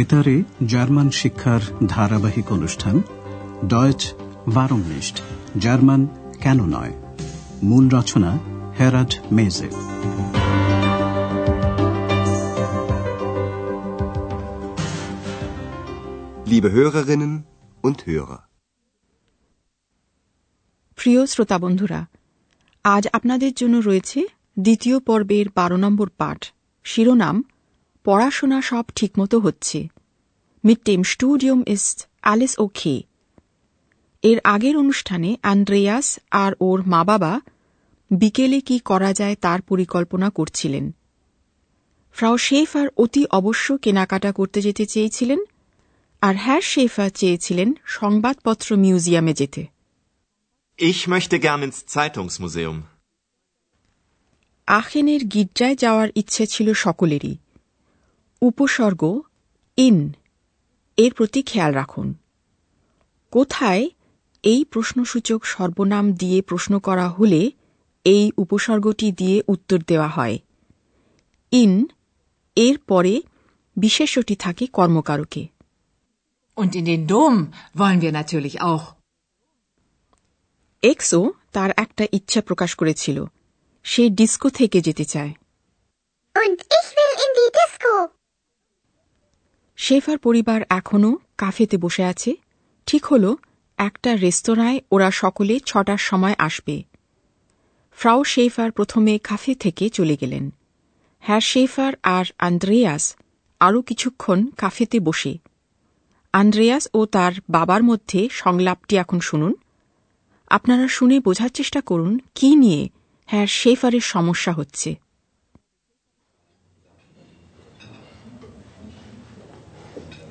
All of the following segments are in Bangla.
বেতারে জার্মান শিক্ষার ধারাবাহিক অনুষ্ঠান ডয়েচ ভারমনিস্ট জার্মান কেন নয়? মূল রচনা হেরাড মেজে। Liebe Hörerinnen und Hörer. প্রিয় শ্রোতা বন্ধুরা আজ আপনাদের জন্য রয়েছে দ্বিতীয় পর্বের বারো নম্বর পাঠ। শিরোনাম পড়াশোনা সব ঠিকমতো হচ্ছে। মিট dem স্টুডিয়াম ist alles okay. এর আগের অনুষ্ঠানে আন্দ্রেয়াস আর ওর মা বাবা বিকেলে কি করা যায় তার পরিকল্পনা করছিলেন। ফ্রাও শেফার অতি অবশ্য কেনাকাটা করতে যেতে চেয়েছিলেন আর হ্যার শেফার চেয়েছিলেন সংবাদপত্র মিউজিয়ামে যেতে। Ich möchte gern ins Zeitungsmuseum. আখেনের গির্জায় যাওয়ার ইচ্ছে ছিল সকলেরই। উপসর্গ ইন। এর প্রতি খেয়াল রাখুন। কোথায় এই প্রশ্নসূচক সর্বনাম দিয়ে প্রশ্ন করা হলে এই উপসর্গটি দিয়ে উত্তর দেওয়া হয়। ইন এর পরে বিশেষটি থাকে কর্মকারকে। Und in den Dom wollen wir natürlich auch. এক্সও তার একটা ইচ্ছা প্রকাশ করেছিল। সে ডিস্কো থেকে যেতে চায় Und ich will in die Disco. Schaefer পরিবার এখনও কাফেতে বসে আছে। ঠিক হল, একটা রেস্তোরাঁয় ওরা সকলে ছটার সময় আসবে। ফ্রাও শেফার প্রথমে কাফে থেকে চলে গেলেন। হ্যার শেফার আর আন্দ্রেয়াস আরও কিছুক্ষণ কাফেতে বসে। আন্দ্রেয়াস ও তার বাবার মধ্যে সংলাপটি এখন শুনুন। আপনারা শুনে বোঝার চেষ্টা করুন, কি নিয়ে হ্যার শেফারের সমস্যা হচ্ছে।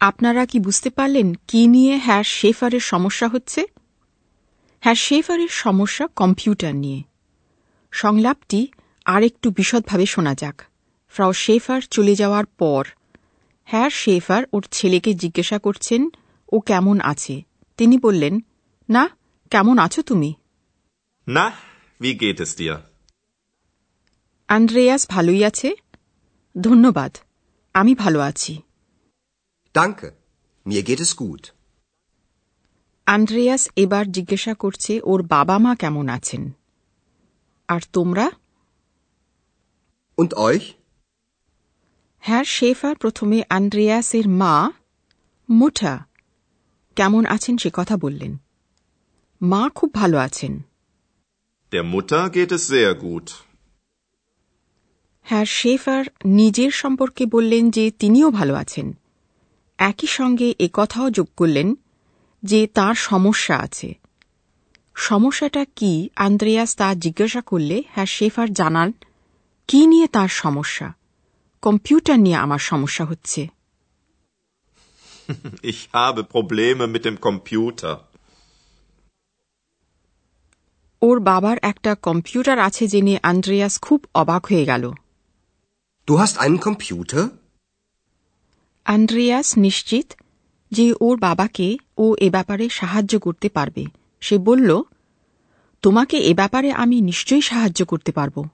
আপনারা কি বুঝতে পারলেন কি নিয়ে হ্যার শেফারের সমস্যা হচ্ছে? হ্যার শেফারের সমস্যা কম্পিউটার নিয়ে। সংলাপটি আর একটু বিশদভাবে শোনা যাক। ফ্রাও শেফার চলে যাওয়ার পর হ্যার শেফার ওর ছেলেকে জিজ্ঞাসা করছেন ও কেমন আছে? তিনি বললেন না কেমন আছো তুমি? dir? আন্দ্রেয়াস ভালোই আছে? ধন্যবাদ আমি ভালো আছি। Danke, mir geht es gut. Andreas এবার জিজ্ঞাসা করছে ওর বাবা মা কেমন আছেন আর তোমরা Und euch? হ্যার শেফার প্রথমে আন্দ্রেয়াসের মা মুঠা কেমন আছেন সে কথা বললেন মা খুব ভালো আছেন Der Mutter geht es sehr gut. Herr Schaefer নিজের সম্পর্কে বললেন যে তিনিও ভালো আছেন একই সঙ্গে এ কথাও যোগ করলেন যে তার সমস্যা আছে। সমস্যাটা কি? আন্দ্রেয়াস তা জিজ্ঞাসা করলে হ্যাঁ শেফার জানান কি নিয়ে তার সমস্যা? কম্পিউটার নিয়ে আমার সমস্যা হচ্ছে। Ich habe Probleme mit dem Computer. ওর বাবার একটা কম্পিউটার আছে জেনে আন্দ্রেয়াস খুব অবাক হয়ে গেল। Du hast einen Computer? Andreas নিশ্চিত যে ওর বাবাকে ও এ ব্যাপারে সাহায্য করতে পারবে। সে বলল তোমাকে এ ব্যাপারে আমি নিশ্চয়ই সাহায্য করতে পারব.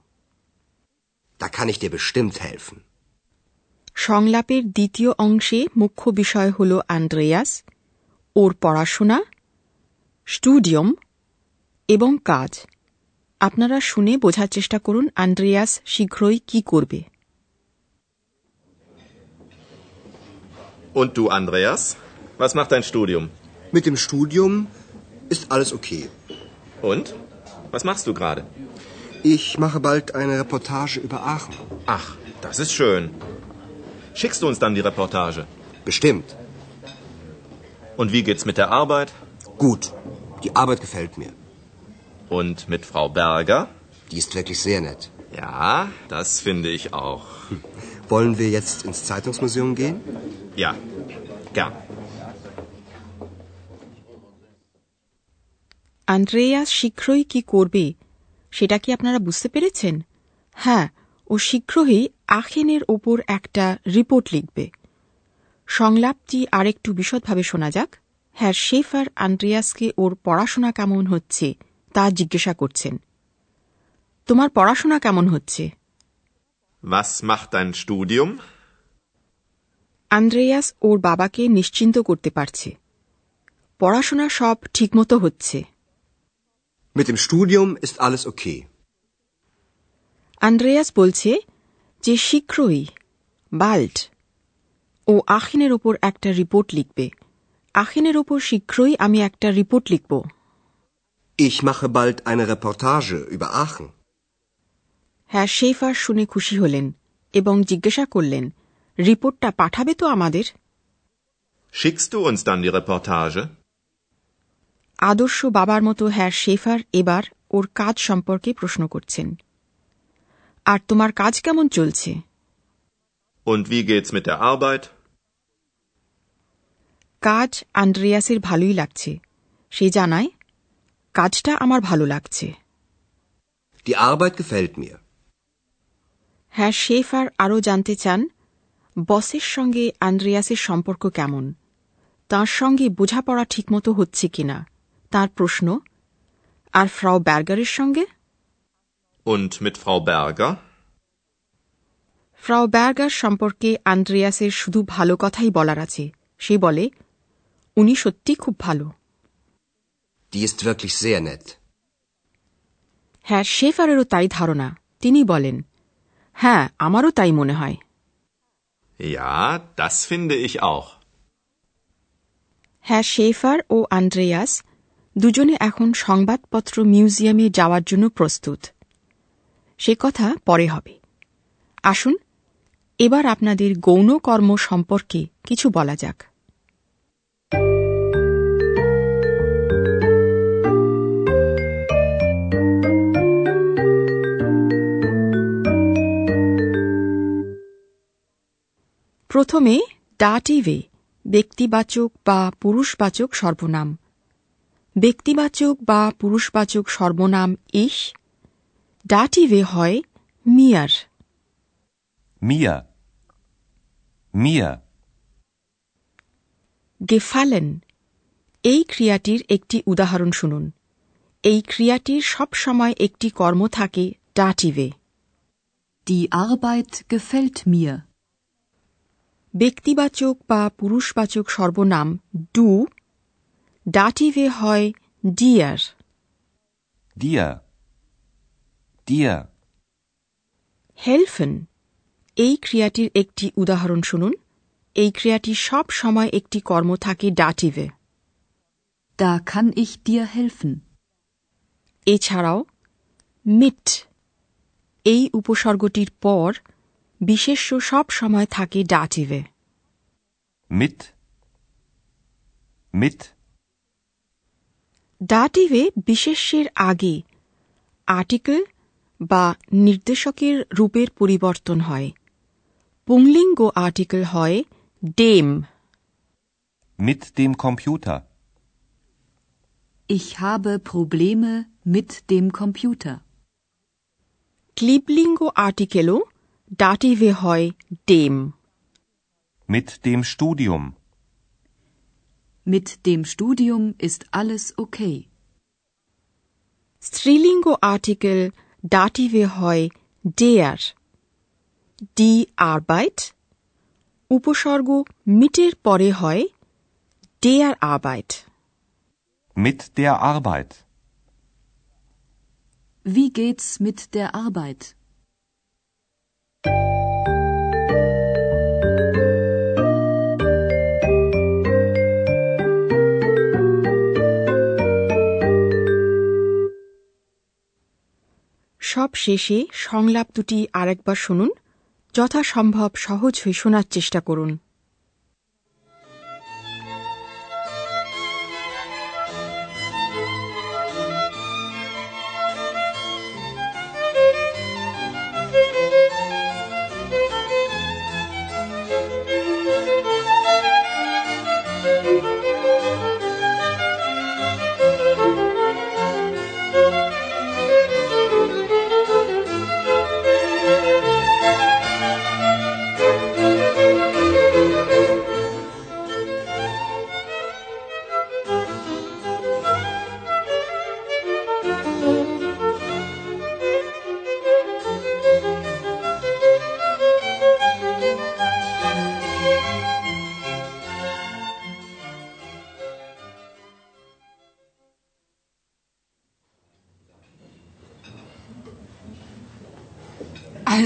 সংলাপের দ্বিতীয় অংশে মুখ্য বিষয় হল আন্দ্রেয়াস ওর পড়াশোনা স্টুডিয়ম এবং কাজ। আপনারা শুনে বোঝার চেষ্টা করুন আন্দ্রেয়াস শীঘ্রই কি করবে। Und du, Andreas? Was macht dein Studium? Mit dem Studium ist alles okay. Und? Was machst du gerade? Ich mache bald eine Reportage über Aachen. Ach, das ist schön. Schickst du uns dann die Reportage? Bestimmt. Und wie geht's mit der Arbeit? Gut. Die Arbeit gefällt mir. Und mit Frau Berger? Die ist wirklich sehr nett. Ja, das finde ich auch. Wollen wir jetzt ins Zeitungsmuseum gehen? Ja, gern. Andreas শীঘ্রই কি করবে? সেটা কি আপনারা বুঝতে পেরেছেন? হ্যাঁ ও শীঘ্রই আখেনের ওপর একটা রিপোর্ট লিখবে। সংলাপটি আরেকটু বিশদভাবে শোনা যাক। হ্যাঁ শেফার আন্দ্রেয়াসকে ওর পড়াশোনা কেমন হচ্ছে তা জিজ্ঞাসা করছেন। তোমার পড়াশোনা কেমন হচ্ছে? Was macht dein Studium? Andreas ওর বাবাকে নিশ্চিন্ত করতে পারছে পড়াশোনা সব ঠিকমতো হচ্ছে Mit dem Studium ist alles okay. Andreas বলছে যে শীঘ্রই বাল্ট ও আখিনের ওপর একটা রিপোর্ট লিখবে আখিনের ওপর শীঘ্রই আমি একটা রিপোর্ট লিখব Ich mache bald eine Reportage über Aachen. হ্যাঁ শেফার শুনে খুশি হলেন এবং জিজ্ঞাসা করলেন রিপোর্টটা পাঠাবে তো আমাদের Schickst du uns dann die Reportage? আদর্শ বাবার মতো হ্যাঁ শেফার এবার ওর কাজ সম্পর্কে প্রশ্ন করছেন আর তোমার কাজ কেমন চলছে Und wie geht's mit der Arbeit? কাজ আন্দ্রেয়াসের ভালোই লাগছে সে জানায় কাজটা আমার ভালো লাগছে Die Arbeit gefällt mir. হ্যাঁ শেফার আরও জানতে চান বসের সঙ্গে আন্দ্রেয়াসের সম্পর্ক কেমন? তার সঙ্গে বোঝাপড়া ঠিকমতো হচ্ছে কিনা তার প্রশ্ন আর ফ্রাও ব্যার্গারের সঙ্গে? Und mit Frau Berger? Frau Berger সম্পর্কে আন্দ্রেয়াসের শুধু ভালো কথাই বলার আছে। সে বলে উনি সত্যি খুব ভালো। Die ist wirklich sehr nett. হ্যাঁ শেফারেরও তাই ধারণা। তিনি বলেন হ্যাঁ আমারও তাই মনে হয়। Ja, das finde ich auch. হ্যাঁ শেফার ও আন্দ্রেয়াস দুজনে এখন সংবাদপত্র মিউজিয়ামে যাওয়ার জন্য প্রস্তুত। সে কথা পরে হবে। আসুন এবার আপনাদের গৌণ কর্ম সম্পর্কে কিছু বলা যাক। প্রথমে ডাটিভে ব্যক্তিবাচক বা পুরুষবাচক সর্বনাম ব্যক্তিবাচক বা পুরুষবাচক সর্বনাম ইস ডাটিভে হয় মিয়ার Mir. Mir. গেফালেন এই ক্রিয়াটির একটি উদাহরণ শুনুন এই ক্রিয়াটির সব সময় একটি কর্ম থাকে ডাটিভে Die Arbeit gefällt mir. ব্যক্তিবাচক বা পুরুষবাচক সর্বনাম ডু ডাটিভে হয় ডিয়ার Dir. Dir. হেলফেন এই ক্রিয়াটির একটি উদাহরণ শুনুন এই ক্রিয়াটি সব সময় একটি কর্ম থাকে ডাটিভে Da kann ich dir helfen. এছাড়াও মিট এই উপসর্গটির পর বিশেষ্য সব সময় থাকে ডাটিভে Mit. Mit. ডাটিভে বিশেষ্যের আগে আর্টিকেল বা নির্দেশকের রূপের পরিবর্তন হয় পুংলিঙ্গ আর্টিকেল হয় ডেম Mit dem Computer. Ich habe Probleme mit dem Computer. ক্লিবলিঙ্গ আর্টিকেলও ডাটিভে হয় ডেম Mit dem Studium. Mit dem Studium ist alles okay. স্ত্রীলিঙ্গ article ডাটিভে হয় ডেয়ার ডি আরবাইট উপসর্গ মিটের পরে হয় dare আরবাইট Mit der Arbeit. Wie geht's mit der Arbeit? সব শেষে সংলাপ দুটি আরেকবার শুনুন। যথাসম্ভব সহজ হয়ে শোনার চেষ্টা করুন।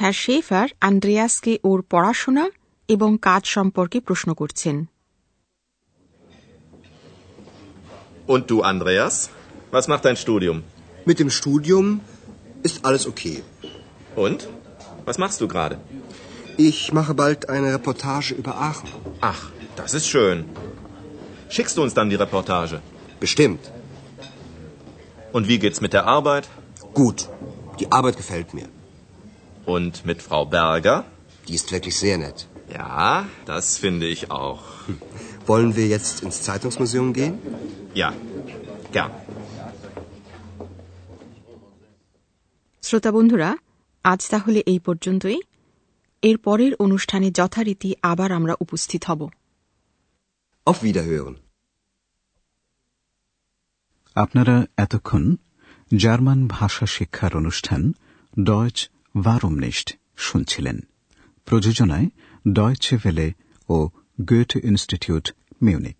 হ্যাঁ শেফার আন্দ্রেয়াসকে ওর পড়াশোনা এবং কাজ সম্পর্কে প্রশ্ন করছেন Und du, Andreas? Was macht dein Studium? Mit dem Studium ist alles okay. Und? Was machst du gerade? Ich mache bald eine Reportage über Aachen. Ach, das ist schön. Schickst du uns dann die Reportage? Bestimmt. Und wie geht's mit der Arbeit? Gut. Die Arbeit gefällt mir. Und mit Frau Berger? Die ist wirklich sehr nett. Ja, das finde ich auch. Wollen wir jetzt ins Zeitungsmuseum gehen? Ja, gern. শ্রোতা বন্ধুরা আজ তাহলে এই পর্যন্তই এর পরের অনুষ্ঠানে যথারীতি আবার আমরা উপস্থিত হব Auf Wiederhören. আপনারা এতক্ষণ জার্মান ভাষা শিক্ষার অনুষ্ঠান ডয়চ ভারমনিস্ট শুনছিলেন। প্রযোজনায় ডয়চে ভেলে ও গোয়েট ইনস্টিটিউট মিউনিক